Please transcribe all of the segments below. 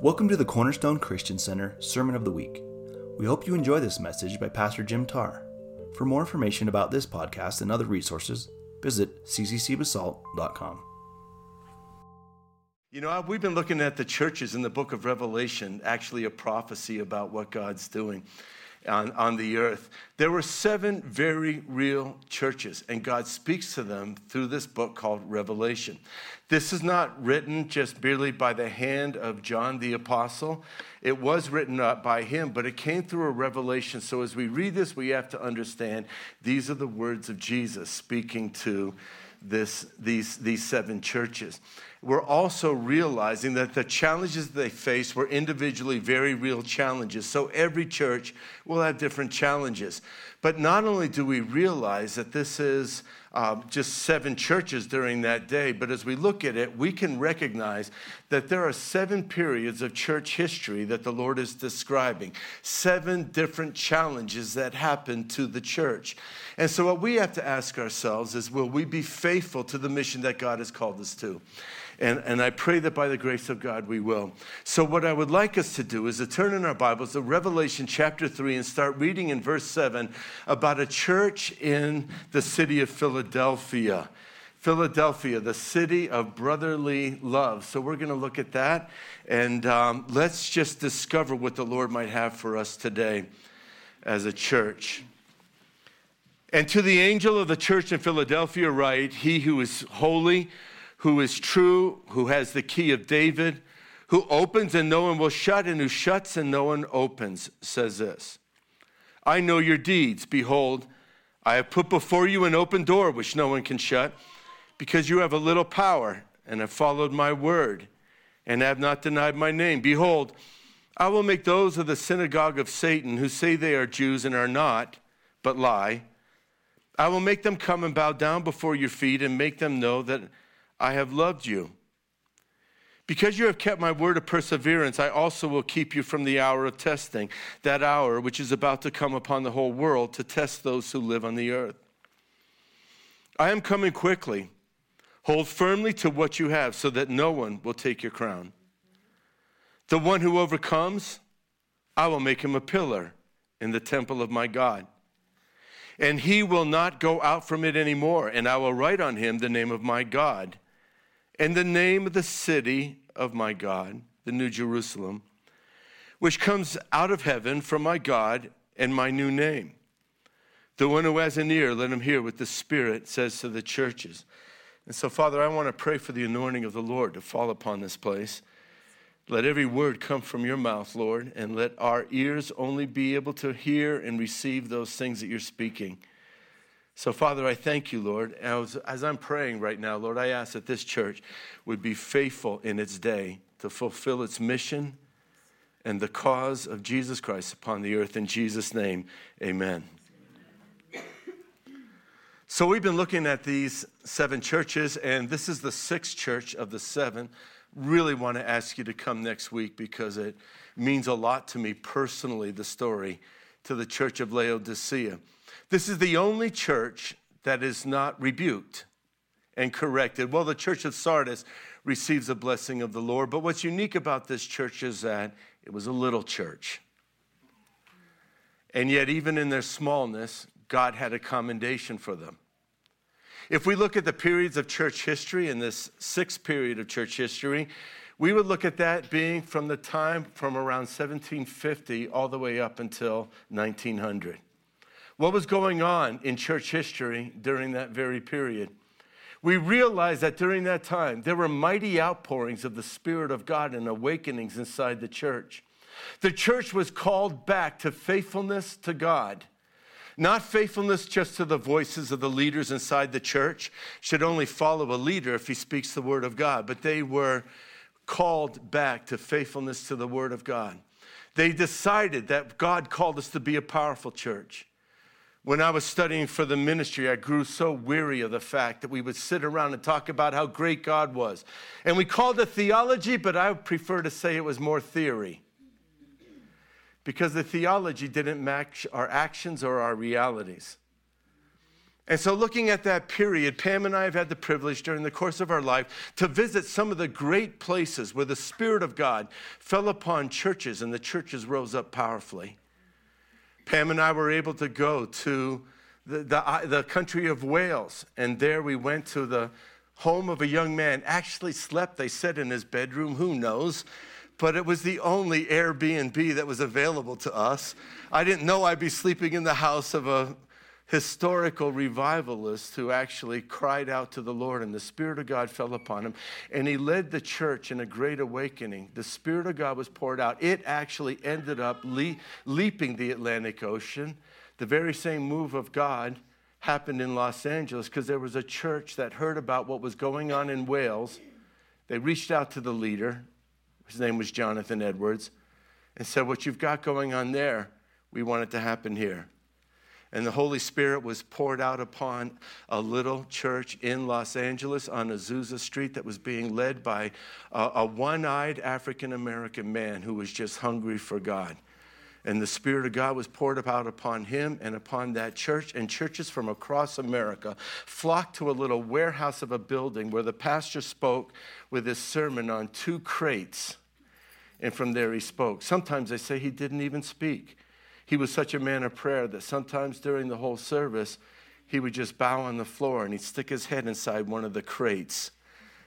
Welcome to the Cornerstone Christian Center Sermon of the Week. We hope you enjoy this message by Pastor Jim Tarr. For more information about this podcast and other resources, visit cccbasalt.com. You know, we've been looking at the churches in the book of Revelation, actually a prophecy about what God's doing on, on the earth. There were seven very real churches, and God speaks to them through this book called Revelation. This is not written just merely by the hand of John the Apostle. It was written by him, but it came through a revelation. So as we read this, we have to understand these are the words of Jesus speaking to this, these, these seven churches we're also realizing that the challenges they face were individually very real challenges. So every church will have different challenges. But not only do we realize that this is uh, just seven churches during that day, but as we look at it, we can recognize that there are seven periods of church history that the Lord is describing, seven different challenges that happened to the church. And so, what we have to ask ourselves is will we be faithful to the mission that God has called us to? And, and I pray that by the grace of God we will. So, what I would like us to do is to turn in our Bibles to Revelation chapter 3 and start reading in verse 7 about a church in the city of Philadelphia. Philadelphia, the city of brotherly love. So, we're going to look at that and um, let's just discover what the Lord might have for us today as a church. And to the angel of the church in Philadelphia, write, He who is holy, who is true, who has the key of David, who opens and no one will shut, and who shuts and no one opens, says this I know your deeds. Behold, I have put before you an open door which no one can shut, because you have a little power and have followed my word and have not denied my name. Behold, I will make those of the synagogue of Satan who say they are Jews and are not, but lie. I will make them come and bow down before your feet and make them know that I have loved you. Because you have kept my word of perseverance, I also will keep you from the hour of testing, that hour which is about to come upon the whole world to test those who live on the earth. I am coming quickly. Hold firmly to what you have so that no one will take your crown. The one who overcomes, I will make him a pillar in the temple of my God. And he will not go out from it anymore, and I will write on him the name of my God and the name of the city of my God, the New Jerusalem, which comes out of heaven from my God and my new name. The one who has an ear, let him hear what the Spirit says to the churches. And so, Father, I want to pray for the anointing of the Lord to fall upon this place. Let every word come from your mouth, Lord, and let our ears only be able to hear and receive those things that you're speaking. So, Father, I thank you, Lord. As, as I'm praying right now, Lord, I ask that this church would be faithful in its day to fulfill its mission and the cause of Jesus Christ upon the earth. In Jesus' name, amen. So, we've been looking at these seven churches, and this is the sixth church of the seven. Really want to ask you to come next week because it means a lot to me personally, the story to the church of Laodicea. This is the only church that is not rebuked and corrected. Well, the church of Sardis receives the blessing of the Lord, but what's unique about this church is that it was a little church. And yet, even in their smallness, God had a commendation for them. If we look at the periods of church history in this sixth period of church history, we would look at that being from the time from around 1750 all the way up until 1900. What was going on in church history during that very period? We realize that during that time, there were mighty outpourings of the Spirit of God and awakenings inside the church. The church was called back to faithfulness to God. Not faithfulness just to the voices of the leaders inside the church, should only follow a leader if he speaks the word of God, but they were called back to faithfulness to the word of God. They decided that God called us to be a powerful church. When I was studying for the ministry, I grew so weary of the fact that we would sit around and talk about how great God was. And we called it theology, but I prefer to say it was more theory. Because the theology didn't match our actions or our realities. And so, looking at that period, Pam and I have had the privilege during the course of our life to visit some of the great places where the Spirit of God fell upon churches and the churches rose up powerfully. Pam and I were able to go to the, the, uh, the country of Wales, and there we went to the home of a young man. Actually, slept, they said, in his bedroom, who knows? But it was the only Airbnb that was available to us. I didn't know I'd be sleeping in the house of a historical revivalist who actually cried out to the Lord, and the Spirit of God fell upon him. And he led the church in a great awakening. The Spirit of God was poured out. It actually ended up le- leaping the Atlantic Ocean. The very same move of God happened in Los Angeles because there was a church that heard about what was going on in Wales. They reached out to the leader, his name was Jonathan Edwards, and said, What you've got going on there, we want it to happen here and the Holy Spirit was poured out upon a little church in Los Angeles on Azusa Street that was being led by a, a one eyed African American man who was just hungry for God. And the Spirit of God was poured out upon him and upon that church. And churches from across America flocked to a little warehouse of a building where the pastor spoke with his sermon on two crates. And from there he spoke. Sometimes they say he didn't even speak. He was such a man of prayer that sometimes during the whole service, he would just bow on the floor and he'd stick his head inside one of the crates.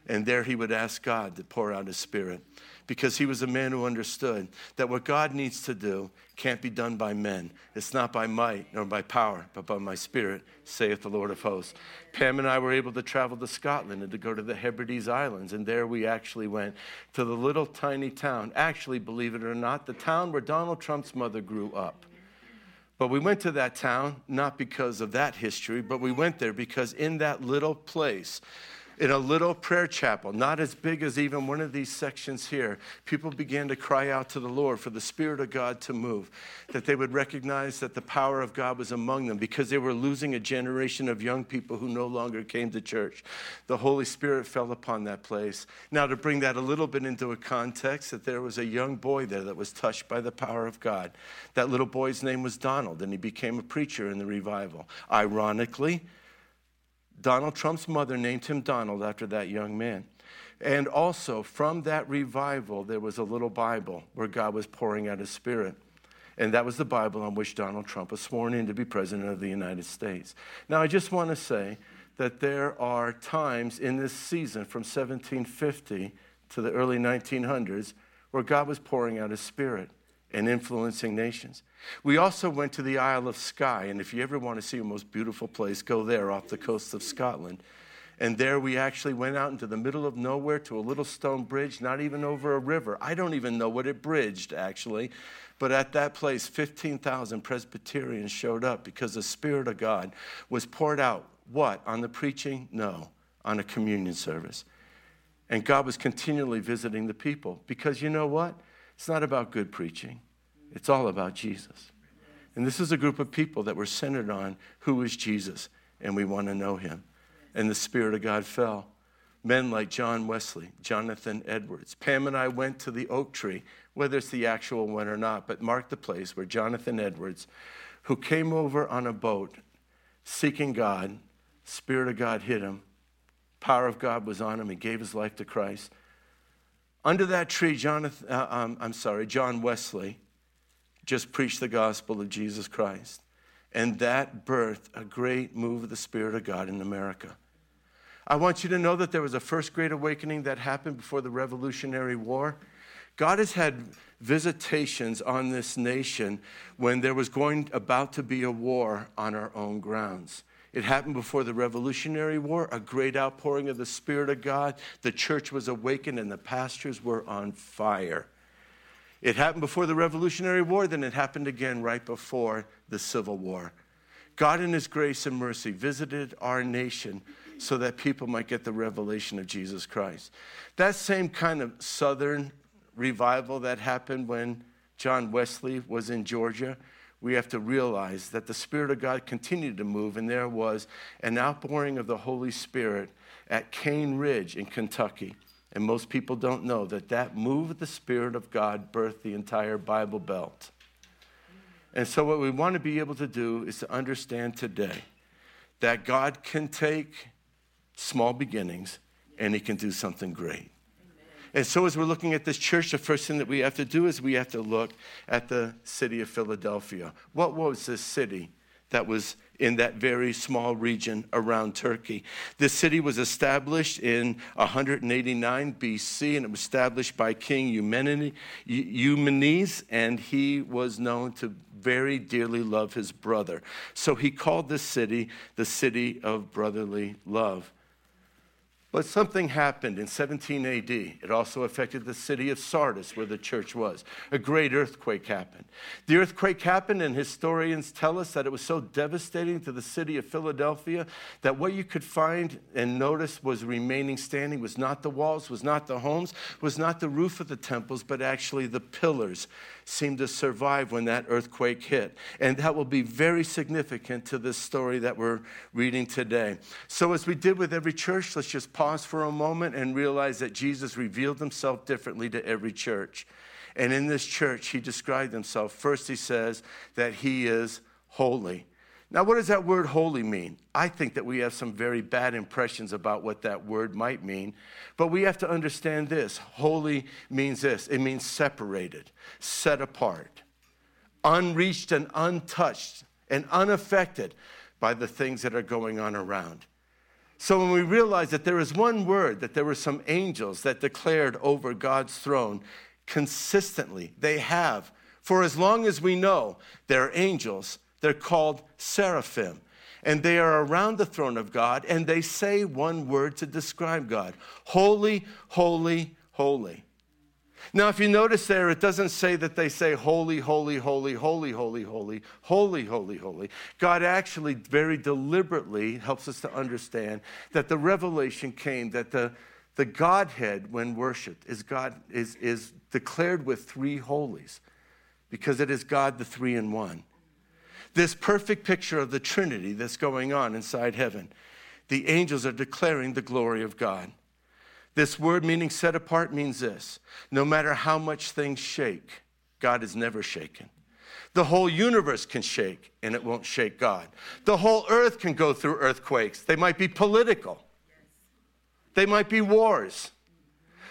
And there he would ask God to pour out his spirit because he was a man who understood that what God needs to do can't be done by men. It's not by might nor by power, but by my spirit, saith the Lord of hosts. Pam and I were able to travel to Scotland and to go to the Hebrides Islands. And there we actually went to the little tiny town. Actually, believe it or not, the town where Donald Trump's mother grew up. But we went to that town not because of that history, but we went there because in that little place, in a little prayer chapel, not as big as even one of these sections here, people began to cry out to the Lord for the Spirit of God to move, that they would recognize that the power of God was among them because they were losing a generation of young people who no longer came to church. The Holy Spirit fell upon that place. Now, to bring that a little bit into a context, that there was a young boy there that was touched by the power of God. That little boy's name was Donald, and he became a preacher in the revival. Ironically, Donald Trump's mother named him Donald after that young man. And also, from that revival, there was a little Bible where God was pouring out his spirit. And that was the Bible on which Donald Trump was sworn in to be president of the United States. Now, I just want to say that there are times in this season from 1750 to the early 1900s where God was pouring out his spirit and influencing nations. We also went to the Isle of Skye, and if you ever want to see a most beautiful place, go there off the coast of Scotland. And there we actually went out into the middle of nowhere to a little stone bridge, not even over a river. I don't even know what it bridged, actually. But at that place, 15,000 Presbyterians showed up because the Spirit of God was poured out. What? On the preaching? No, on a communion service. And God was continually visiting the people because you know what? It's not about good preaching, it's all about Jesus. And this is a group of people that were centered on who is Jesus, and we want to know him. And the Spirit of God fell. Men like John Wesley, Jonathan Edwards. Pam and I went to the oak tree, whether it's the actual one or not, but marked the place where Jonathan Edwards, who came over on a boat seeking God, Spirit of God hit him, power of God was on him, he gave his life to Christ. Under that tree, Jonathan, uh, um, I'm sorry, John Wesley just preached the gospel of Jesus Christ. And that birthed a great move of the Spirit of God in America. I want you to know that there was a first great awakening that happened before the Revolutionary War. God has had visitations on this nation when there was going about to be a war on our own grounds. It happened before the Revolutionary War, a great outpouring of the Spirit of God. The church was awakened and the pastors were on fire. It happened before the Revolutionary War, then it happened again right before the Civil War. God, in His grace and mercy, visited our nation so that people might get the revelation of Jesus Christ. That same kind of southern revival that happened when John Wesley was in Georgia we have to realize that the Spirit of God continued to move, and there was an outpouring of the Holy Spirit at Cane Ridge in Kentucky. And most people don't know that that move of the Spirit of God birthed the entire Bible Belt. And so, what we want to be able to do is to understand today that God can take small beginnings and he can do something great. And so, as we're looking at this church, the first thing that we have to do is we have to look at the city of Philadelphia. What was this city that was in that very small region around Turkey? This city was established in 189 BC, and it was established by King Eumenes, and he was known to very dearly love his brother. So he called this city the city of brotherly love. But something happened in 17 AD. It also affected the city of Sardis, where the church was. A great earthquake happened. The earthquake happened, and historians tell us that it was so devastating to the city of Philadelphia that what you could find and notice was remaining standing was not the walls, was not the homes, was not the roof of the temples, but actually the pillars seemed to survive when that earthquake hit. And that will be very significant to this story that we're reading today. So, as we did with every church, let's just pause for a moment and realize that Jesus revealed himself differently to every church. And in this church, he described himself. First, he says that he is holy. Now, what does that word holy mean? I think that we have some very bad impressions about what that word might mean, but we have to understand this. Holy means this it means separated, set apart, unreached and untouched, and unaffected by the things that are going on around. So when we realize that there is one word, that there were some angels that declared over God's throne consistently, they have, for as long as we know, they're angels they're called seraphim. And they are around the throne of God, and they say one word to describe God Holy, holy, holy. Now, if you notice there, it doesn't say that they say holy, holy, holy, holy, holy, holy, holy, holy, holy. God actually very deliberately helps us to understand that the revelation came that the, the Godhead, when worshiped, is God is, is declared with three holies because it is God the three in one this perfect picture of the Trinity that's going on inside heaven. The angels are declaring the glory of God. This word meaning set apart means this no matter how much things shake, God is never shaken. The whole universe can shake and it won't shake God. The whole earth can go through earthquakes. They might be political, they might be wars.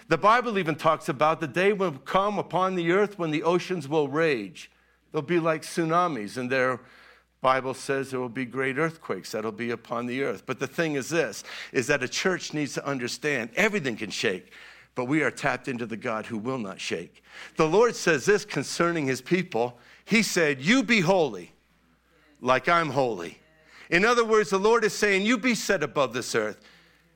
The Bible even talks about the day will come upon the earth when the oceans will rage. They'll be like tsunamis, and their Bible says there will be great earthquakes that'll be upon the earth. But the thing is this is that a church needs to understand everything can shake, but we are tapped into the God who will not shake. The Lord says this concerning his people. He said, "You be holy, like I'm holy." In other words, the Lord is saying, "You be set above this earth.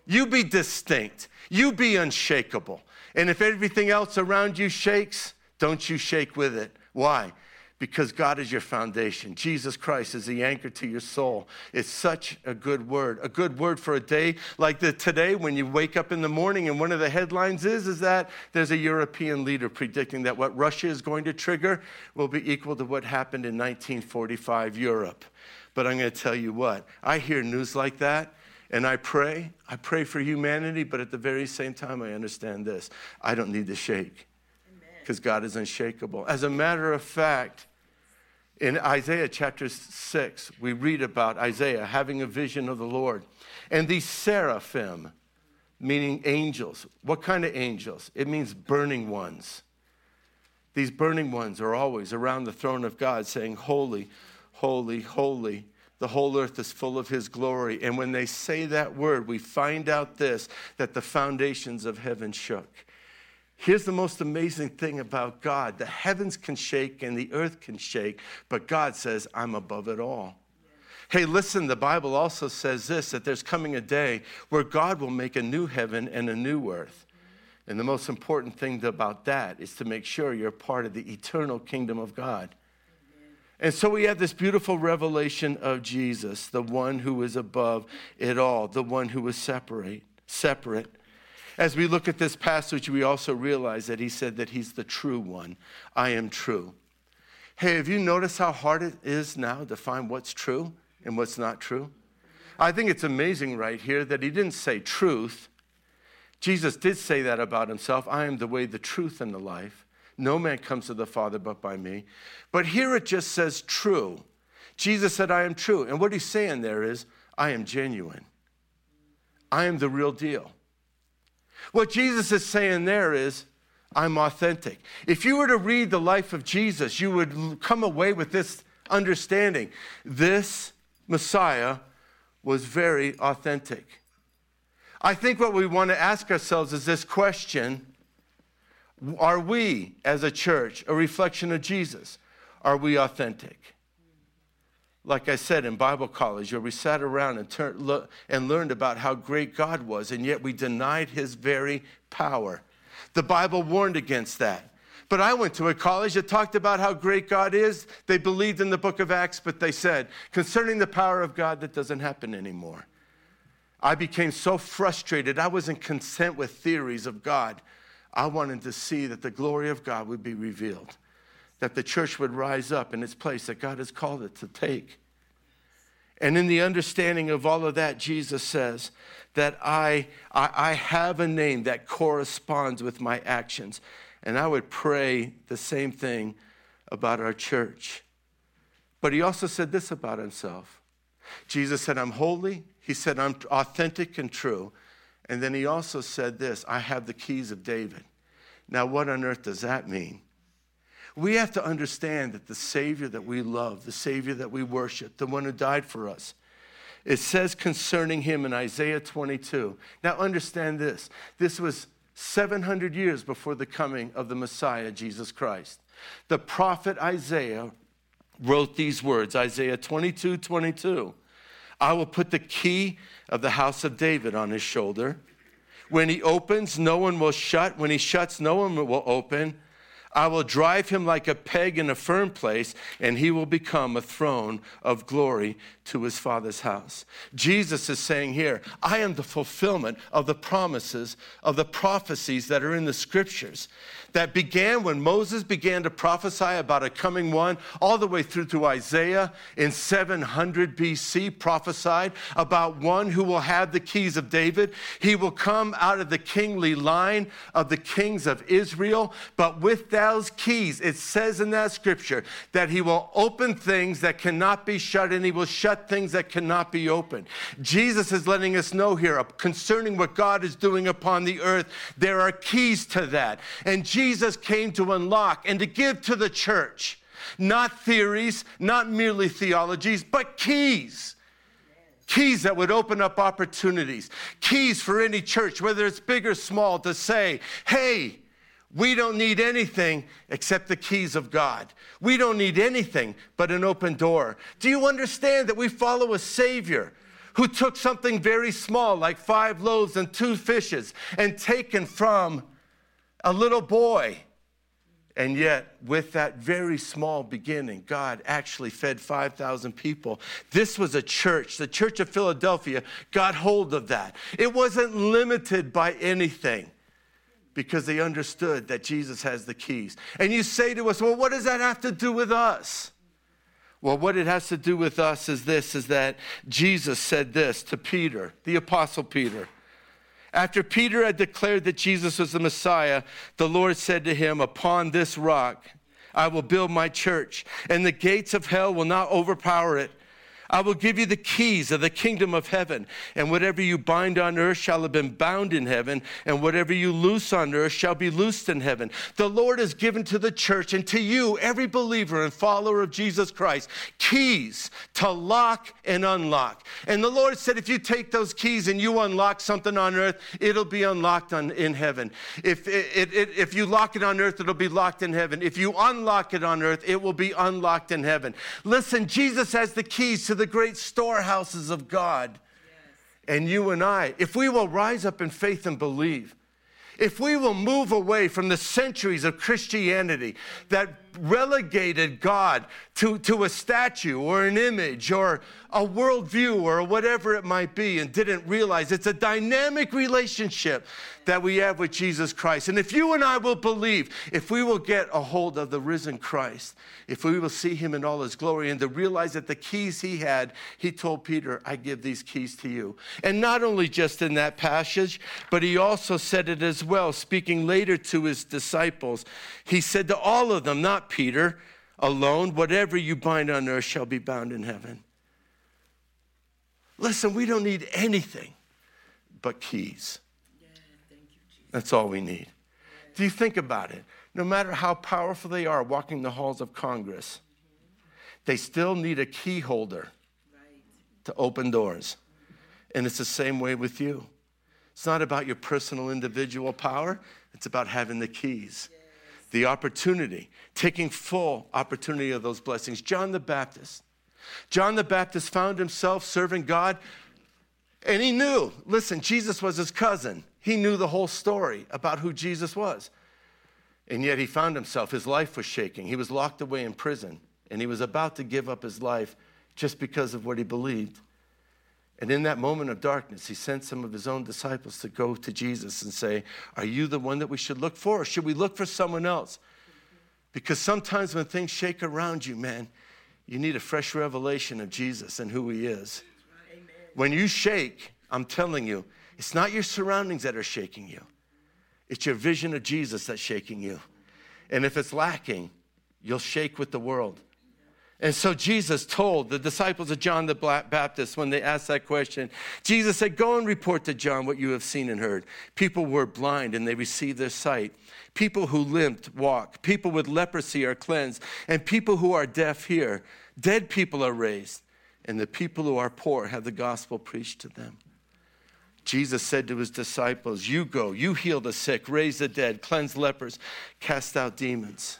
You be distinct. You be unshakable. And if everything else around you shakes, don't you shake with it. Why? Because God is your foundation. Jesus Christ is the anchor to your soul. It's such a good word. A good word for a day like the, today when you wake up in the morning and one of the headlines is, is that there's a European leader predicting that what Russia is going to trigger will be equal to what happened in 1945 Europe. But I'm going to tell you what, I hear news like that and I pray. I pray for humanity, but at the very same time, I understand this I don't need to shake because God is unshakable. As a matter of fact, in Isaiah chapter 6, we read about Isaiah having a vision of the Lord. And these seraphim, meaning angels, what kind of angels? It means burning ones. These burning ones are always around the throne of God saying, Holy, holy, holy. The whole earth is full of his glory. And when they say that word, we find out this that the foundations of heaven shook. Here's the most amazing thing about God the heavens can shake and the earth can shake, but God says, I'm above it all. Hey, listen, the Bible also says this that there's coming a day where God will make a new heaven and a new earth. And the most important thing about that is to make sure you're part of the eternal kingdom of God. And so we have this beautiful revelation of Jesus, the one who is above it all, the one who is separate, separate as we look at this passage, we also realize that he said that he's the true one. I am true. Hey, have you noticed how hard it is now to find what's true and what's not true? I think it's amazing right here that he didn't say truth. Jesus did say that about himself I am the way, the truth, and the life. No man comes to the Father but by me. But here it just says true. Jesus said, I am true. And what he's saying there is, I am genuine. I am the real deal. What Jesus is saying there is, I'm authentic. If you were to read the life of Jesus, you would come away with this understanding. This Messiah was very authentic. I think what we want to ask ourselves is this question Are we, as a church, a reflection of Jesus? Are we authentic? Like I said in Bible college, where we sat around and, look, and learned about how great God was, and yet we denied his very power. The Bible warned against that. But I went to a college that talked about how great God is. They believed in the book of Acts, but they said, concerning the power of God, that doesn't happen anymore. I became so frustrated. I wasn't content with theories of God. I wanted to see that the glory of God would be revealed, that the church would rise up in its place that God has called it to take. And in the understanding of all of that, Jesus says that I, I, I have a name that corresponds with my actions. And I would pray the same thing about our church. But he also said this about himself Jesus said, I'm holy. He said, I'm authentic and true. And then he also said this I have the keys of David. Now, what on earth does that mean? We have to understand that the Savior that we love, the Savior that we worship, the one who died for us, it says concerning him in Isaiah 22. Now, understand this. This was 700 years before the coming of the Messiah, Jesus Christ. The prophet Isaiah wrote these words Isaiah 22 22. I will put the key of the house of David on his shoulder. When he opens, no one will shut. When he shuts, no one will open. I will drive him like a peg in a firm place, and he will become a throne of glory to his father's house. Jesus is saying here, I am the fulfillment of the promises of the prophecies that are in the scriptures that began when Moses began to prophesy about a coming one, all the way through to Isaiah in 700 BC, prophesied about one who will have the keys of David. He will come out of the kingly line of the kings of Israel, but with keys, it says in that scripture that he will open things that cannot be shut and he will shut things that cannot be opened. Jesus is letting us know here concerning what God is doing upon the earth, there are keys to that. And Jesus came to unlock and to give to the church. Not theories, not merely theologies, but keys. Keys that would open up opportunities. Keys for any church, whether it's big or small, to say, hey, we don't need anything except the keys of God. We don't need anything but an open door. Do you understand that we follow a Savior who took something very small, like five loaves and two fishes, and taken from a little boy. And yet, with that very small beginning, God actually fed 5,000 people. This was a church. The Church of Philadelphia got hold of that. It wasn't limited by anything because they understood that Jesus has the keys. And you say to us, well, what does that have to do with us? Well, what it has to do with us is this is that Jesus said this to Peter, the apostle Peter. After Peter had declared that Jesus was the Messiah, the Lord said to him, Upon this rock I will build my church, and the gates of hell will not overpower it. I will give you the keys of the kingdom of heaven, and whatever you bind on earth shall have been bound in heaven, and whatever you loose on earth shall be loosed in heaven. The Lord has given to the church and to you, every believer and follower of Jesus Christ, keys to lock and unlock. And the Lord said, if you take those keys and you unlock something on earth, it'll be unlocked on, in heaven. If, it, it, if you lock it on earth, it'll be locked in heaven. If you unlock it on earth, it will be unlocked in heaven. Listen, Jesus has the keys to the the great storehouses of God. Yes. And you and I, if we will rise up in faith and believe, if we will move away from the centuries of Christianity that relegated God to, to a statue or an image or a worldview or whatever it might be and didn't realize it's a dynamic relationship that we have with Jesus Christ. And if you and I will believe, if we will get a hold of the risen Christ, if we will see him in all his glory and to realize that the keys he had, he told Peter, I give these keys to you. And not only just in that passage, but he also said it as well, speaking later to his disciples. He said to all of them, not Peter alone, whatever you bind on earth shall be bound in heaven Listen, we don't need anything but keys. That's all we need. Do you think about it? No matter how powerful they are walking the halls of Congress, they still need a key holder to open doors. And it's the same way with you. It's not about your personal individual power, it's about having the keys, the opportunity, taking full opportunity of those blessings. John the Baptist. John the Baptist found himself serving God, and he knew, listen, Jesus was his cousin. He knew the whole story about who Jesus was. And yet he found himself, his life was shaking. He was locked away in prison, and he was about to give up his life just because of what he believed. And in that moment of darkness, he sent some of his own disciples to go to Jesus and say, Are you the one that we should look for, or should we look for someone else? Because sometimes when things shake around you, man, you need a fresh revelation of Jesus and who he is. Amen. When you shake, I'm telling you, it's not your surroundings that are shaking you, it's your vision of Jesus that's shaking you. And if it's lacking, you'll shake with the world. And so Jesus told the disciples of John the Baptist when they asked that question, Jesus said, Go and report to John what you have seen and heard. People were blind and they received their sight. People who limped walk. People with leprosy are cleansed. And people who are deaf hear. Dead people are raised. And the people who are poor have the gospel preached to them. Jesus said to his disciples, You go, you heal the sick, raise the dead, cleanse lepers, cast out demons.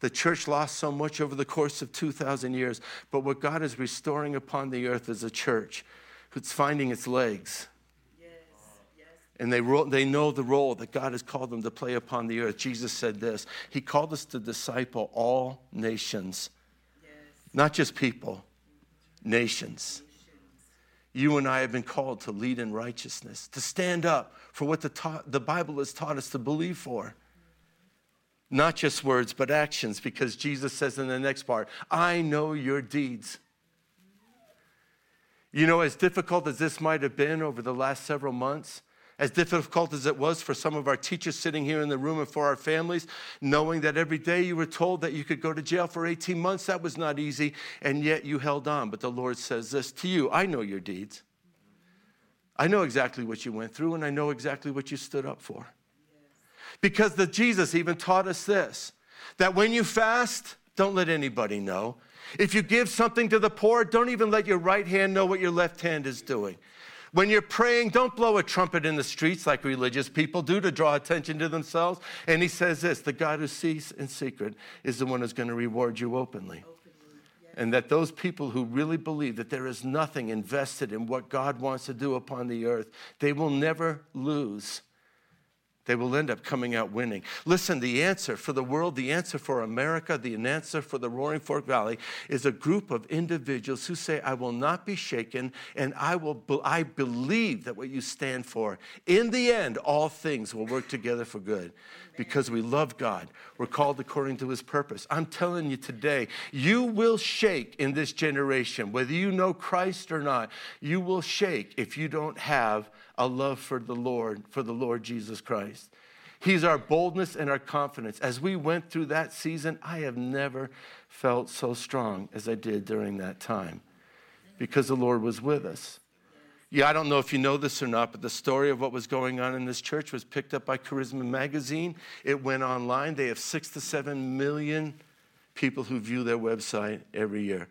The church lost so much over the course of 2,000 years, but what God is restoring upon the earth is a church who's finding its legs. And they, they know the role that God has called them to play upon the earth. Jesus said this He called us to disciple all nations, yes. not just people, nations. You and I have been called to lead in righteousness, to stand up for what the, ta- the Bible has taught us to believe for. Not just words, but actions, because Jesus says in the next part, I know your deeds. You know, as difficult as this might have been over the last several months, as difficult as it was for some of our teachers sitting here in the room and for our families, knowing that every day you were told that you could go to jail for 18 months, that was not easy, and yet you held on. But the Lord says this to you I know your deeds. I know exactly what you went through, and I know exactly what you stood up for. Because the Jesus even taught us this that when you fast, don't let anybody know. If you give something to the poor, don't even let your right hand know what your left hand is doing. When you're praying, don't blow a trumpet in the streets like religious people do to draw attention to themselves. And he says this the God who sees in secret is the one who's going to reward you openly. And that those people who really believe that there is nothing invested in what God wants to do upon the earth, they will never lose they will end up coming out winning. Listen, the answer for the world, the answer for America, the answer for the Roaring Fork Valley is a group of individuals who say, I will not be shaken and I will I believe that what you stand for. In the end, all things will work together for good because we love God. We're called according to his purpose. I'm telling you today, you will shake in this generation, whether you know Christ or not, you will shake if you don't have a love for the Lord, for the Lord Jesus Christ. He's our boldness and our confidence. As we went through that season, I have never felt so strong as I did during that time because the Lord was with us. Yeah, I don't know if you know this or not, but the story of what was going on in this church was picked up by Charisma Magazine. It went online. They have six to seven million people who view their website every year.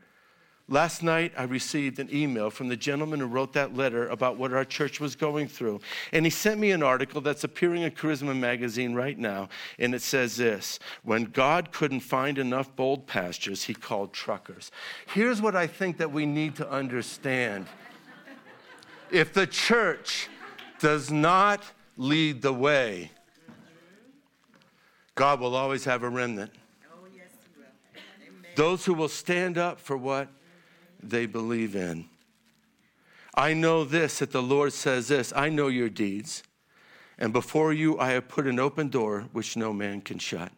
Last night, I received an email from the gentleman who wrote that letter about what our church was going through. And he sent me an article that's appearing in Charisma Magazine right now. And it says this When God couldn't find enough bold pastures, he called truckers. Here's what I think that we need to understand if the church does not lead the way, God will always have a remnant. Oh, Those who will stand up for what they believe in. I know this that the Lord says this I know your deeds, and before you I have put an open door which no man can shut.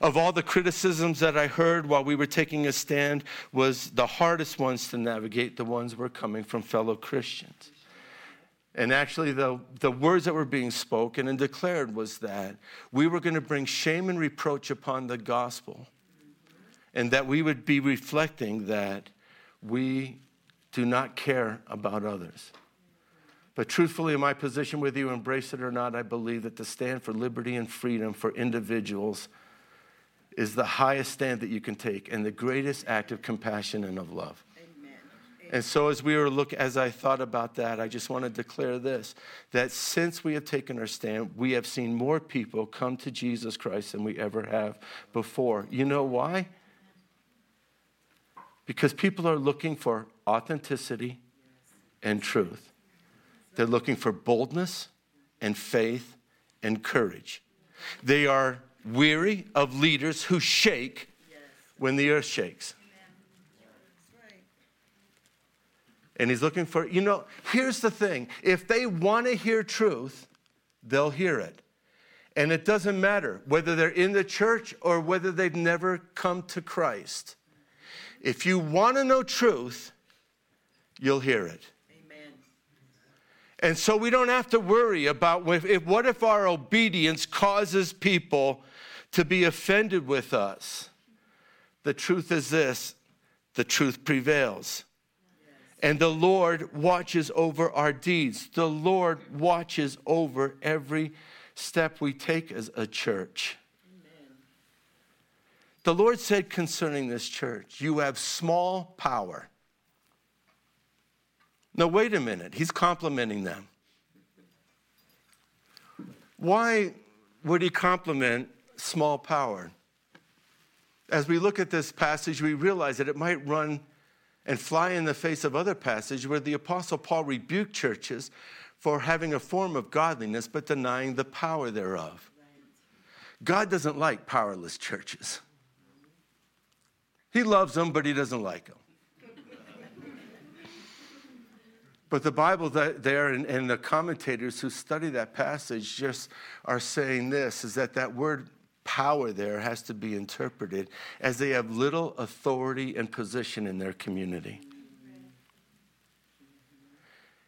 Of all the criticisms that I heard while we were taking a stand was the hardest ones to navigate the ones were coming from fellow Christians. And actually, the, the words that were being spoken and declared was that we were going to bring shame and reproach upon the gospel, and that we would be reflecting that we do not care about others. But truthfully, in my position, with you embrace it or not, I believe that to stand for liberty and freedom for individuals is the highest stand that you can take and the greatest act of compassion and of love. And so as we were look as I thought about that, I just want to declare this that since we have taken our stand, we have seen more people come to Jesus Christ than we ever have before. You know why? Because people are looking for authenticity and truth. They're looking for boldness and faith and courage. They are weary of leaders who shake when the earth shakes. And he's looking for, you know, here's the thing if they want to hear truth, they'll hear it. And it doesn't matter whether they're in the church or whether they've never come to Christ. If you want to know truth, you'll hear it. Amen. And so we don't have to worry about if, what if our obedience causes people to be offended with us. The truth is this the truth prevails. And the Lord watches over our deeds. The Lord watches over every step we take as a church. The Lord said concerning this church, You have small power. Now, wait a minute. He's complimenting them. Why would he compliment small power? As we look at this passage, we realize that it might run and fly in the face of other passages where the Apostle Paul rebuked churches for having a form of godliness but denying the power thereof. God doesn't like powerless churches. He loves them, but he doesn't like them. But the Bible there and, and, the commentators who study that passage just are saying this is that that word power there has to be interpreted as they have little authority and position in their community.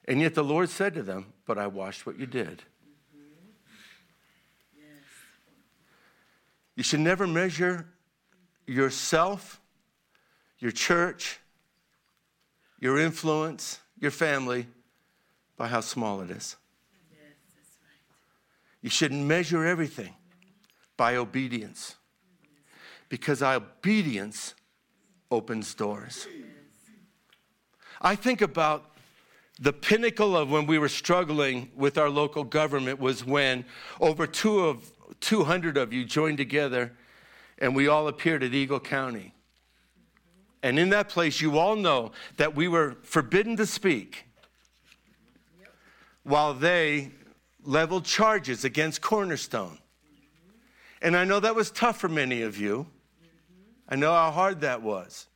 And yet the Lord said to them, But I watched what you did. You should never measure yourself, your church, your influence, your family by how small it is. You shouldn't measure everything by obedience. Because obedience opens doors. I think about the pinnacle of when we were struggling with our local government was when over two of 200 of you joined together and we all appeared at Eagle County. And in that place, you all know that we were forbidden to speak while they leveled charges against Cornerstone. And I know that was tough for many of you. I know how hard that was.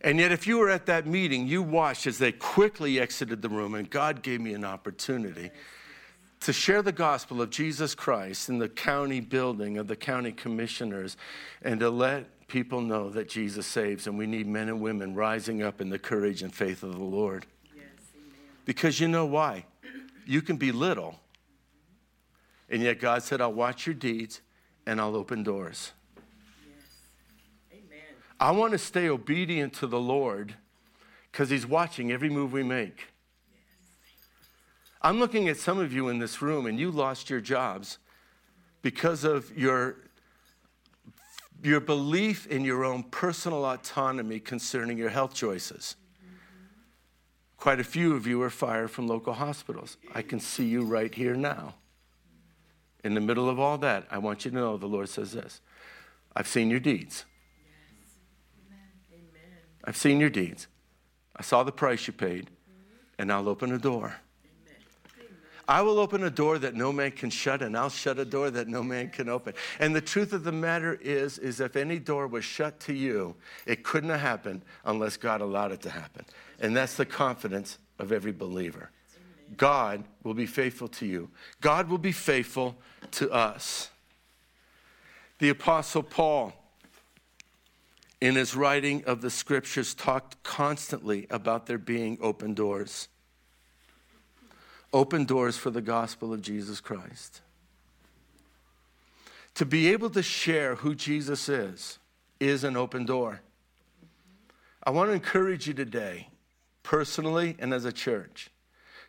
And yet, if you were at that meeting, you watched as they quickly exited the room, and God gave me an opportunity to share the gospel of Jesus Christ in the county building of the county commissioners and to let people know that Jesus saves, and we need men and women rising up in the courage and faith of the Lord. Yes, because you know why? You can be little and yet God said, I'll watch your deeds and I'll open doors. Yes. Amen. I want to stay obedient to the Lord because He's watching every move we make. I'm looking at some of you in this room and you lost your jobs because of your, your belief in your own personal autonomy concerning your health choices. Quite a few of you are fired from local hospitals. I can see you right here now. In the middle of all that, I want you to know the Lord says this I've seen your deeds. I've seen your deeds. I saw the price you paid, and I'll open a door. I will open a door that no man can shut, and I'll shut a door that no man can open. And the truth of the matter is, is if any door was shut to you, it couldn't have happened unless God allowed it to happen. And that's the confidence of every believer. God will be faithful to you. God will be faithful to us. The Apostle Paul, in his writing of the scriptures, talked constantly about there being open doors. Open doors for the gospel of Jesus Christ. To be able to share who Jesus is, is an open door. I want to encourage you today, personally and as a church,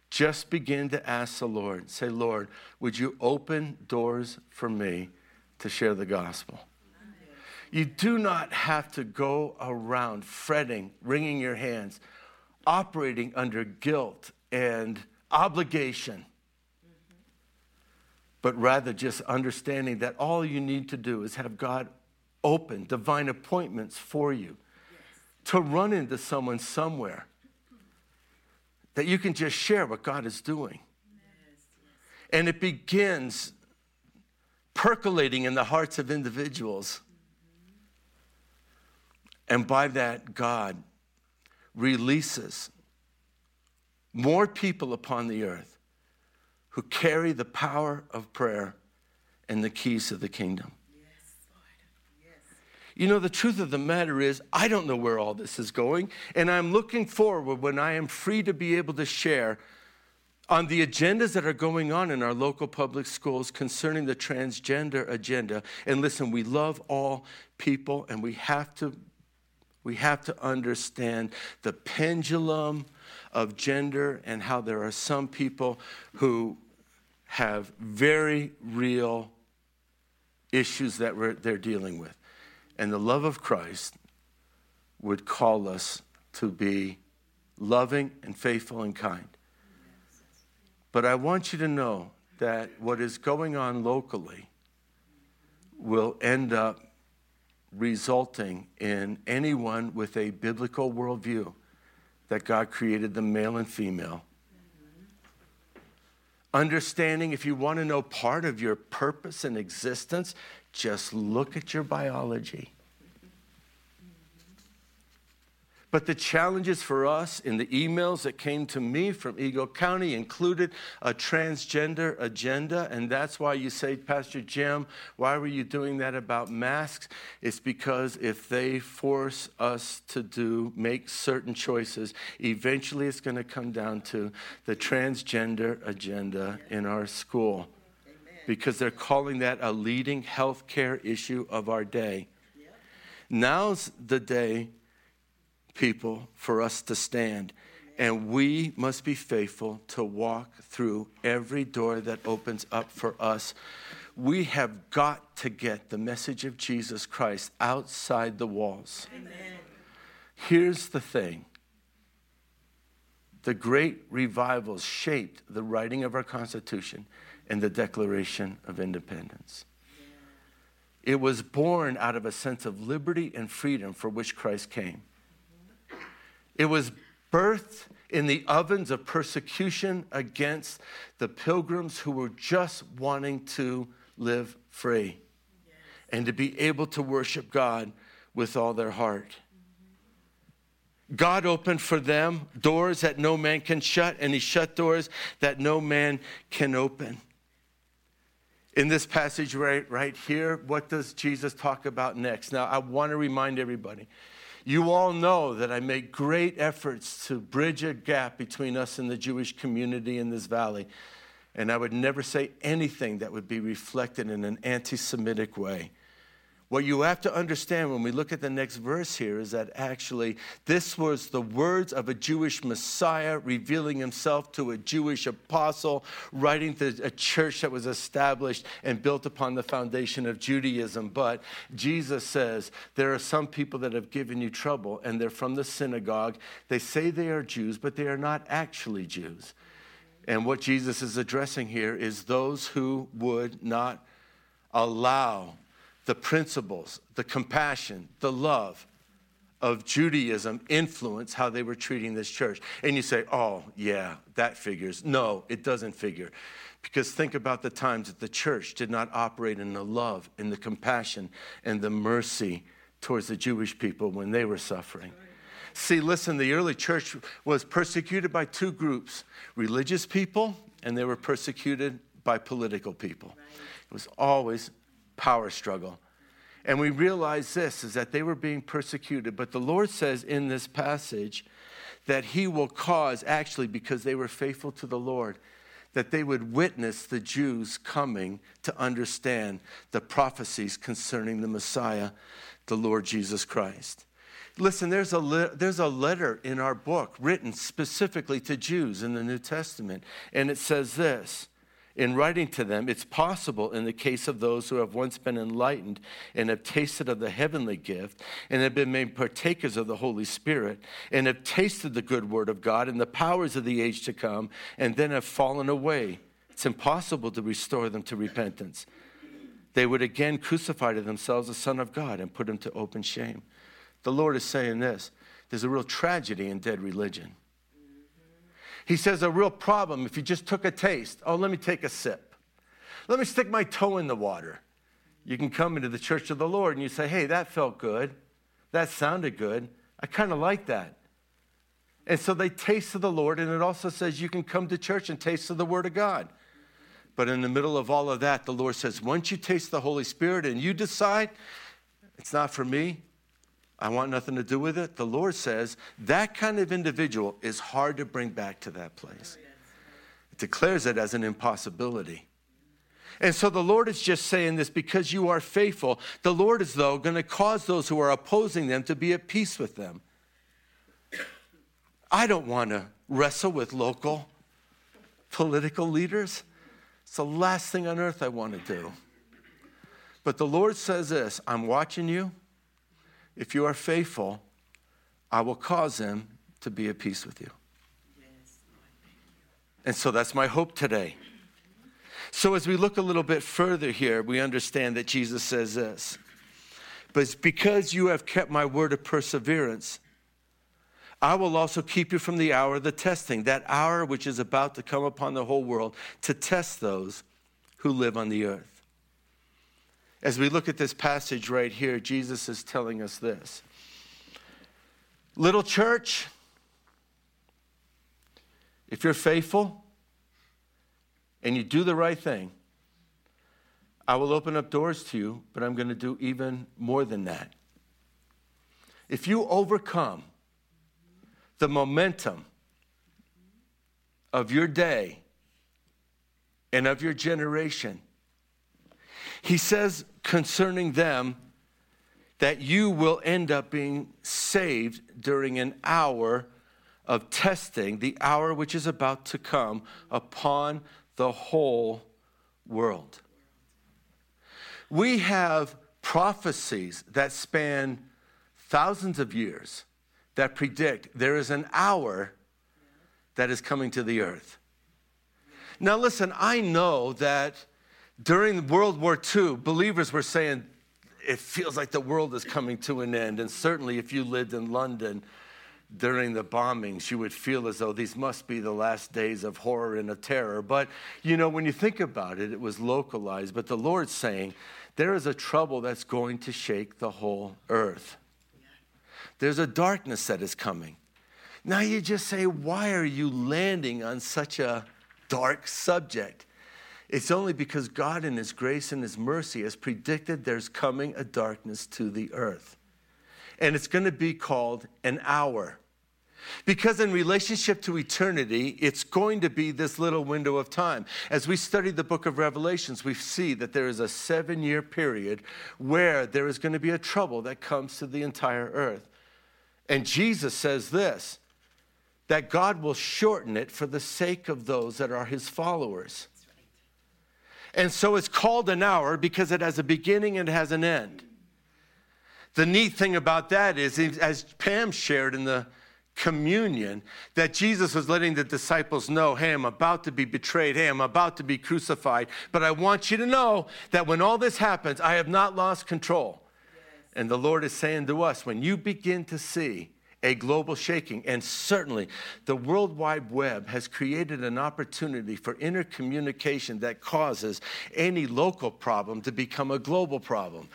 just begin to ask the Lord, say, Lord, would you open doors for me to share the gospel? You do not have to go around fretting, wringing your hands, operating under guilt and obligation, but rather just understanding that all you need to do is have God open divine appointments for you to run into someone somewhere that you can just share what God is doing. And it begins percolating in the hearts of individuals. And by that, God releases more people upon the earth who carry the power of prayer and the keys of the kingdom. You know, the truth of the matter is, I don't know where all this is going, and I'm looking forward when I am free to be able to share on the agendas that are going on in our local public schools concerning the transgender agenda. And listen, we love all people, and we have to, we have to understand the pendulum of gender and how there are some people who have very real issues that they're dealing with. And the love of Christ would call us to be loving and faithful and kind. But I want you to know that what is going on locally will end up resulting in anyone with a biblical worldview that God created the male and female. Understanding, if you want to know part of your purpose and existence, just look at your biology. But the challenges for us in the emails that came to me from Eagle County included a transgender agenda. And that's why you say, Pastor Jim, why were you doing that about masks? It's because if they force us to do, make certain choices, eventually it's going to come down to the transgender agenda in our school. Because they're calling that a leading healthcare issue of our day. Now's the day people for us to stand. And we must be faithful to walk through every door that opens up for us. We have got to get the message of Jesus Christ outside the walls. Amen. Here's the thing the great revivals shaped the writing of our Constitution and the Declaration of Independence. It was born out of a sense of liberty and freedom for which Christ came. It was birthed in the ovens of persecution against the pilgrims who were just wanting to live free yes. and to be able to worship God with all their heart. God opened for them doors that no man can shut, and He shut doors that no man can open. In this passage right, right here, what does Jesus talk about next? Now, I want to remind everybody you all know that I make great efforts to bridge a gap between us and the Jewish community in this valley. And I would never say anything that would be reflected in an anti Semitic way. What you have to understand when we look at the next verse here is that actually this was the words of a Jewish Messiah revealing himself to a Jewish apostle, writing to a church that was established and built upon the foundation of Judaism. But Jesus says, There are some people that have given you trouble, and they're from the synagogue. They say they are Jews, but they are not actually Jews. And what Jesus is addressing here is those who would not allow the principles, the compassion, the love of Judaism influence how they were treating this church. And you say, oh, yeah, that figures. No, it doesn't figure. Because think about the times that the church did not operate in the love, in the compassion, and the mercy towards the Jewish people when they were suffering. See, listen, the early church was persecuted by two groups religious people, and they were persecuted by political people. It was always power struggle. And we realize this is that they were being persecuted. But the Lord says in this passage that He will cause, actually, because they were faithful to the Lord, that they would witness the Jews coming to understand the prophecies concerning the Messiah, the Lord Jesus Christ. Listen, there's a, le- there's a letter in our book written specifically to Jews in the New Testament, and it says this in writing to them, it's possible in the case of those who have once been enlightened and have tasted of the heavenly gift and have been made partakers of the Holy Spirit and have tasted the good word of God and the powers of the age to come and then have fallen away. It's impossible to restore them to repentance. They would again crucify to themselves the Son of God and put him to open shame. The Lord is saying this there's a real tragedy in dead religion. He says a real problem if you just took a taste. Oh, let me take a sip. Let me stick my toe in the water. You can come into the church of the Lord and you say, hey, that felt good. That sounded good. I kind of like that. And so they taste of the Lord, and it also says you can come to church and taste of the Word of God. But in the middle of all of that, the Lord says, once you taste the Holy Spirit and you decide, it's not for me, I want nothing to do with it. The Lord says that kind of individual is hard to bring back to that place. It declares it as an impossibility. And so the Lord is just saying this because you are faithful. The Lord is, though, going to cause those who are opposing them to be at peace with them. I don't want to wrestle with local political leaders. It's the last thing on earth I want to do. But the Lord says this I'm watching you. If you are faithful, I will cause them to be at peace with you. And so that's my hope today. So, as we look a little bit further here, we understand that Jesus says this. But because you have kept my word of perseverance, I will also keep you from the hour of the testing, that hour which is about to come upon the whole world to test those who live on the earth. As we look at this passage right here, Jesus is telling us this Little church, if you're faithful and you do the right thing, I will open up doors to you, but I'm going to do even more than that. If you overcome the momentum of your day and of your generation, he says concerning them that you will end up being saved during an hour of testing, the hour which is about to come upon the whole world. We have prophecies that span thousands of years that predict there is an hour that is coming to the earth. Now, listen, I know that during World War II, believers were saying, it feels like the world is coming to an end. And certainly, if you lived in London during the bombings, you would feel as though these must be the last days of horror and of terror. But, you know, when you think about it, it was localized. But the Lord's saying, there is a trouble that's going to shake the whole earth. There's a darkness that is coming. Now you just say, why are you landing on such a dark subject? It's only because God, in His grace and His mercy, has predicted there's coming a darkness to the earth. And it's going to be called an hour. Because in relationship to eternity, it's going to be this little window of time. As we study the book of Revelations, we see that there is a seven year period where there is going to be a trouble that comes to the entire earth. And Jesus says this that God will shorten it for the sake of those that are his followers. And so it's called an hour because it has a beginning and it has an end. The neat thing about that is, as Pam shared in the communion, that Jesus was letting the disciples know, hey, I'm about to be betrayed. Hey, I'm about to be crucified. But I want you to know that when all this happens, I have not lost control. Yes. And the Lord is saying to us, when you begin to see a global shaking. And certainly, the World Wide Web has created an opportunity for intercommunication that causes any local problem to become a global problem.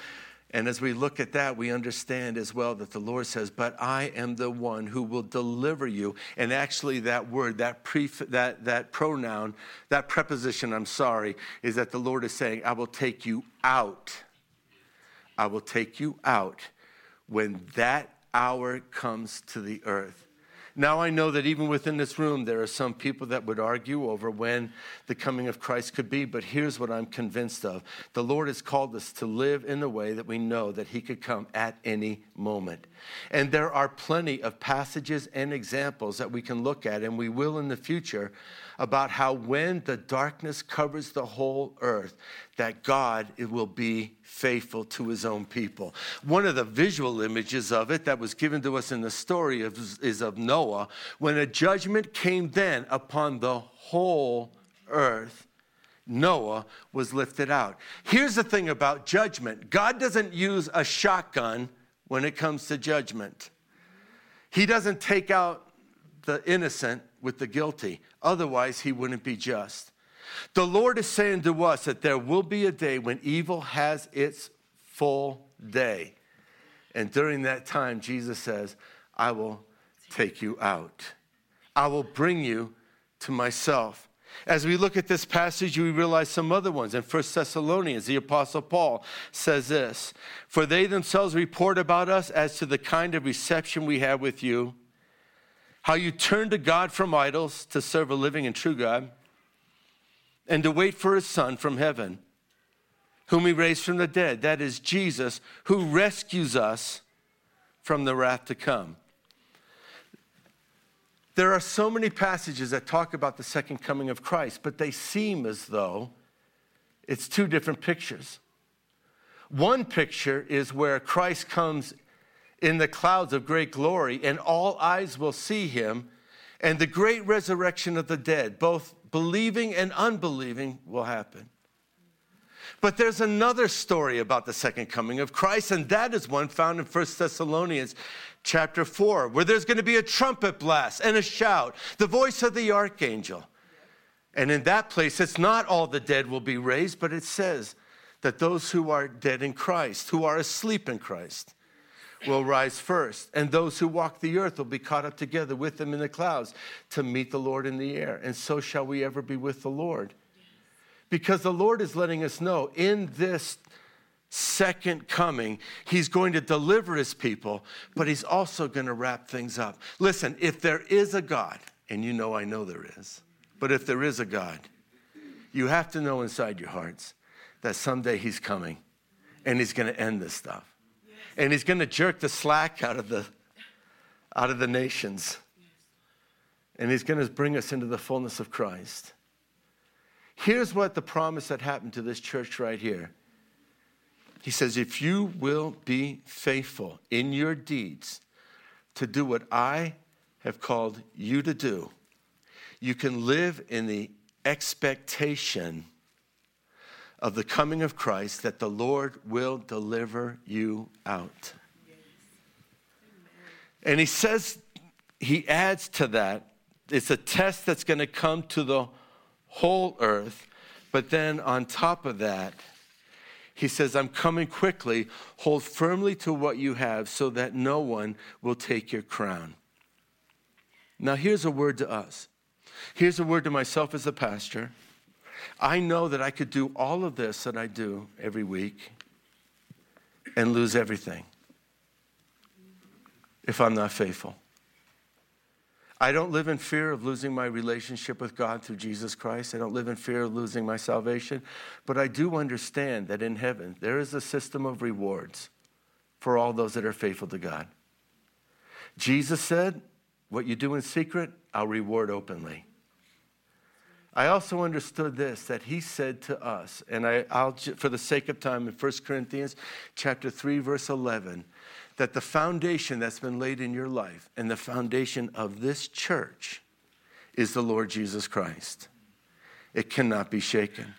And as we look at that, we understand as well that the Lord says, But I am the one who will deliver you. And actually, that word, that, pref- that, that pronoun, that preposition, I'm sorry, is that the Lord is saying, I will take you out. I will take you out when that hour comes to the earth. Now I know that even within this room, there are some people that would argue over when the coming of Christ could be, but here's what I'm convinced of. The Lord has called us to live in a way that we know that He could come at any moment. And there are plenty of passages and examples that we can look at, and we will in the future, about how when the darkness covers the whole earth, that God it will be faithful to his own people. One of the visual images of it that was given to us in the story is, is of Noah, when a judgment came then upon the whole earth. Noah was lifted out. Here's the thing about judgment God doesn't use a shotgun when it comes to judgment. He doesn't take out the innocent with the guilty. Otherwise, he wouldn't be just. The Lord is saying to us that there will be a day when evil has its full day. And during that time, Jesus says, I will take you out. I will bring you to myself. As we look at this passage, we realize some other ones. In 1 Thessalonians, the Apostle Paul says this For they themselves report about us as to the kind of reception we have with you how you turned to God from idols to serve a living and true God, and to wait for his Son from heaven, whom he raised from the dead. That is Jesus, who rescues us from the wrath to come. There are so many passages that talk about the second coming of Christ, but they seem as though it's two different pictures. One picture is where Christ comes in the clouds of great glory, and all eyes will see him, and the great resurrection of the dead, both believing and unbelieving, will happen. But there's another story about the second coming of Christ, and that is one found in 1 Thessalonians chapter 4, where there's going to be a trumpet blast and a shout, the voice of the archangel. And in that place, it's not all the dead will be raised, but it says that those who are dead in Christ, who are asleep in Christ, will rise first, and those who walk the earth will be caught up together with them in the clouds to meet the Lord in the air. And so shall we ever be with the Lord. Because the Lord is letting us know in this second coming, He's going to deliver His people, but He's also going to wrap things up. Listen, if there is a God, and you know I know there is, but if there is a God, you have to know inside your hearts that someday He's coming and He's going to end this stuff and he's going to jerk the slack out of the out of the nations. And he's going to bring us into the fullness of Christ. Here's what the promise that happened to this church right here. He says, If you will be faithful in your deeds to do what I have called you to do, you can live in the expectation of the coming of Christ that the Lord will deliver you out. And he says, he adds to that, it's a test that's going to come to the whole earth. But then on top of that, he says, I'm coming quickly. Hold firmly to what you have so that no one will take your crown. Now, here's a word to us. Here's a word to myself as a pastor. I know that I could do all of this that I do every week and lose everything if I'm not faithful. I don't live in fear of losing my relationship with God through Jesus Christ. I don't live in fear of losing my salvation. But I do understand that in heaven, there is a system of rewards for all those that are faithful to God. Jesus said, What you do in secret, I'll reward openly. I also understood this that he said to us, and I, will for the sake of time, in 1 Corinthians chapter 3, verse 11, that the foundation that's been laid in your life and the foundation of this church is the Lord Jesus Christ. It cannot be shaken.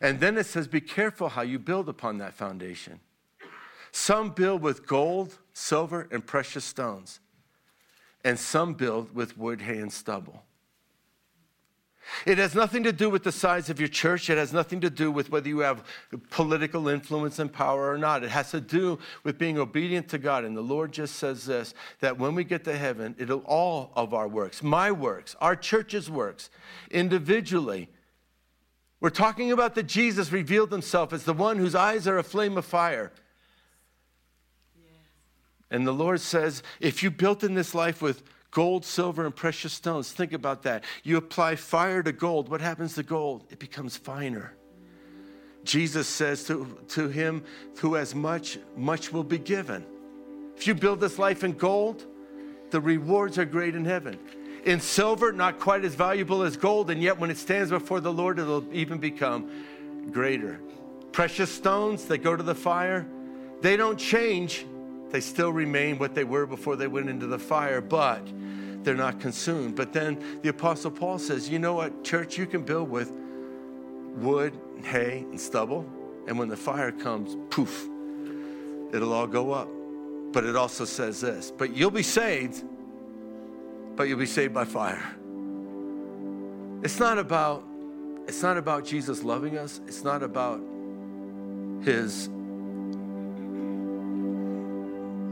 And then it says, Be careful how you build upon that foundation. Some build with gold, silver, and precious stones, and some build with wood, hay, and stubble. It has nothing to do with the size of your church. It has nothing to do with whether you have political influence and power or not. It has to do with being obedient to God. And the Lord just says this that when we get to heaven, it'll all of our works, my works, our church's works, individually. We're talking about that Jesus revealed himself as the one whose eyes are a flame of fire. And the Lord says, if you built in this life with Gold, silver, and precious stones. Think about that. You apply fire to gold. What happens to gold? It becomes finer. Jesus says to, to him who has much, much will be given. If you build this life in gold, the rewards are great in heaven. In silver, not quite as valuable as gold, and yet when it stands before the Lord, it'll even become greater. Precious stones that go to the fire, they don't change. They still remain what they were before they went into the fire, but they're not consumed. But then the Apostle Paul says, you know what, church, you can build with wood, hay, and stubble. And when the fire comes, poof, it'll all go up. But it also says this, but you'll be saved, but you'll be saved by fire. It's not about it's not about Jesus loving us. It's not about his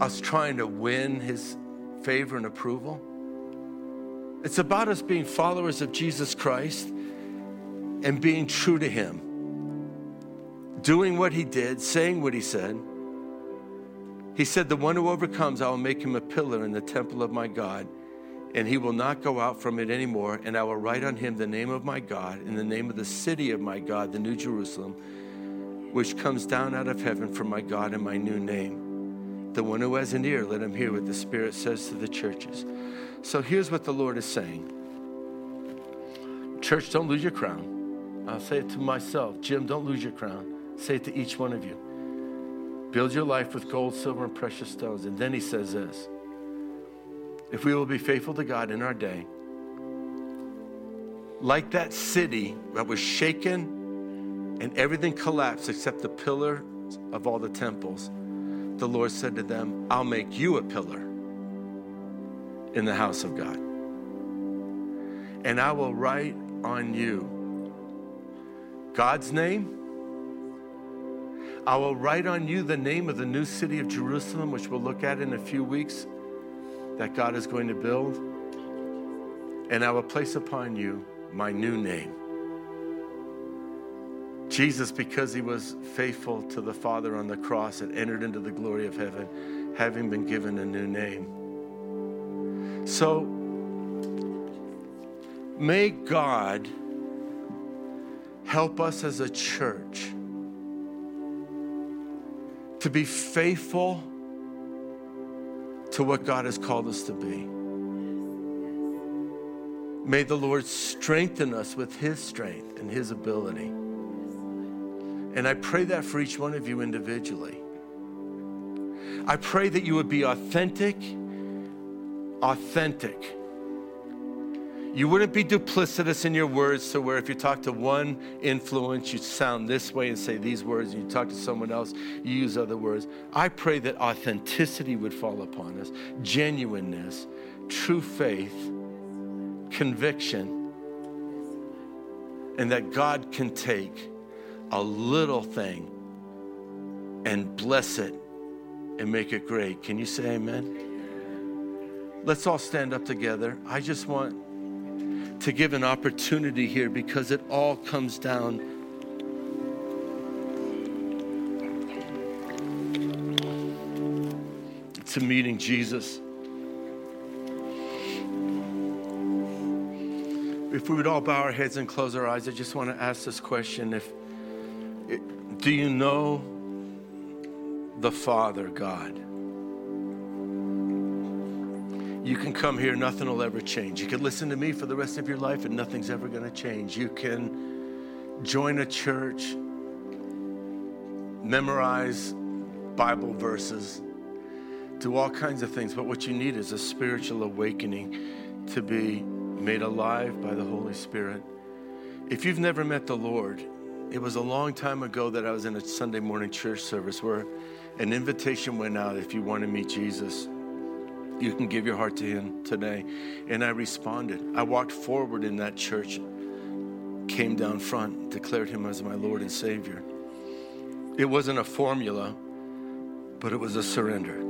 us trying to win his favor and approval. It's about us being followers of Jesus Christ and being true to him. Doing what he did, saying what he said. He said, The one who overcomes, I will make him a pillar in the temple of my God, and he will not go out from it anymore. And I will write on him the name of my God, and the name of the city of my God, the New Jerusalem, which comes down out of heaven from my God and my new name. The one who has an ear, let him hear what the Spirit says to the churches. So here's what the Lord is saying Church, don't lose your crown. I'll say it to myself Jim, don't lose your crown. Say it to each one of you. Build your life with gold, silver, and precious stones. And then he says this If we will be faithful to God in our day, like that city that was shaken and everything collapsed except the pillar of all the temples the Lord said to them, I'll make you a pillar in the house of God. And I will write on you God's name. I will write on you the name of the new city of Jerusalem, which we'll look at in a few weeks, that God is going to build. And I will place upon you my new name. Jesus, because he was faithful to the Father on the cross, had entered into the glory of heaven, having been given a new name. So, may God help us as a church to be faithful to what God has called us to be. May the Lord strengthen us with His strength and His ability. And I pray that for each one of you individually. I pray that you would be authentic, authentic. You wouldn't be duplicitous in your words, so where if you talk to one influence, you sound this way and say these words, and you talk to someone else, you use other words. I pray that authenticity would fall upon us, genuineness, true faith, conviction, and that God can take a little thing and bless it and make it great. Can you say amen? Let's all stand up together. I just want to give an opportunity here because it all comes down to meeting Jesus. If we would all bow our heads and close our eyes, I just want to ask this question. If do you know the Father God? You can come here, nothing will ever change. You can listen to me for the rest of your life, and nothing's ever going to change. You can join a church, memorize Bible verses, do all kinds of things, but what you need is a spiritual awakening to be made alive by the Holy Spirit. If you've never met the Lord, it was a long time ago that I was in a Sunday morning church service where an invitation went out if you want to meet Jesus. You can give your heart to him today. And I responded. I walked forward in that church, came down front, declared him as my Lord and Savior. It wasn't a formula, but it was a surrender.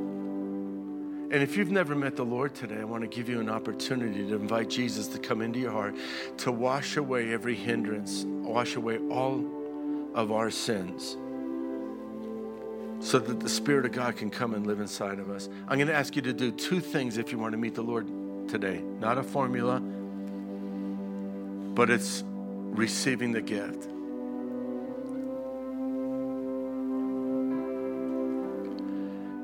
And if you've never met the Lord today, I want to give you an opportunity to invite Jesus to come into your heart, to wash away every hindrance, wash away all of our sins so that the Spirit of God can come and live inside of us. I'm going to ask you to do two things if you want to meet the Lord today. Not a formula, but it's receiving the gift.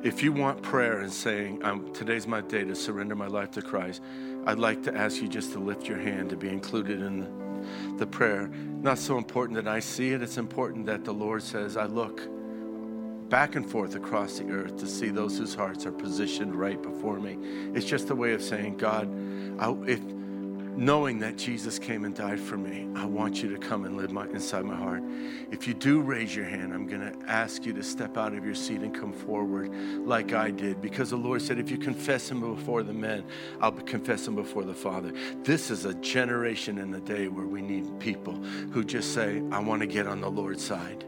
If you want prayer and saying, Today's my day to surrender my life to Christ, I'd like to ask you just to lift your hand to be included in the, the prayer. Not so important that I see it, it's important that the Lord says, I look back and forth across the earth to see those whose hearts are positioned right before me. It's just a way of saying, God, I, if knowing that Jesus came and died for me, I want you to come and live my, inside my heart. If you do raise your hand, I'm going to ask you to step out of your seat and come forward like I did because the Lord said, if you confess him before the men, I'll confess him before the Father. This is a generation and a day where we need people who just say, I want to get on the Lord's side.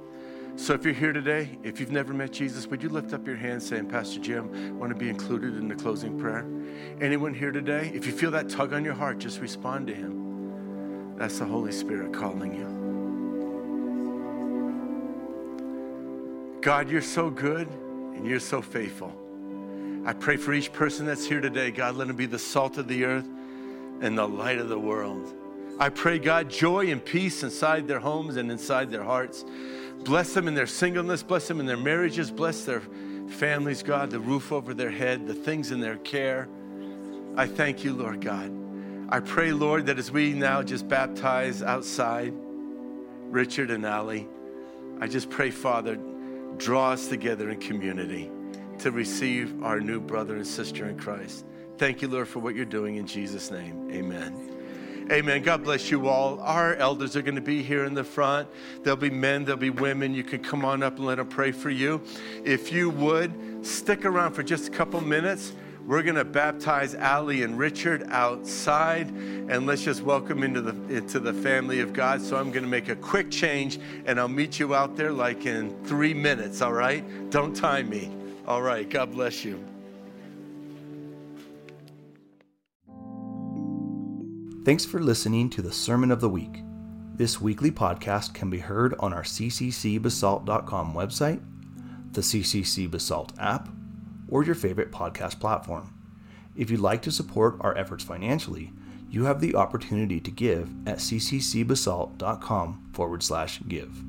So if you're here today, if you've never met Jesus, would you lift up your hand saying, Pastor Jim, I want to be included in the closing prayer? Anyone here today? If you feel that tug on your heart, just respond to him. That's the Holy Spirit calling you. God, you're so good and you're so faithful. I pray for each person that's here today, God, let them be the salt of the earth and the light of the world. I pray, God, joy and peace inside their homes and inside their hearts. Bless them in their singleness, bless them in their marriages, bless their families, God, the roof over their head, the things in their care. I thank you, Lord God. I pray, Lord, that as we now just baptize outside Richard and Ali, I just pray, Father, draw us together in community to receive our new brother and sister in Christ. Thank you, Lord, for what you're doing in Jesus' name. Amen. Amen. God bless you all. Our elders are going to be here in the front. There'll be men, there'll be women. You can come on up and let them pray for you. If you would, stick around for just a couple minutes. We're going to baptize Ali and Richard outside, and let's just welcome into the into the family of God. So I'm going to make a quick change, and I'll meet you out there like in three minutes. All right? Don't time me. All right. God bless you. Thanks for listening to the Sermon of the Week. This weekly podcast can be heard on our cccbasalt.com website, the CCC Basalt app, or your favorite podcast platform. If you'd like to support our efforts financially, you have the opportunity to give at cccbasalt.com forward slash give.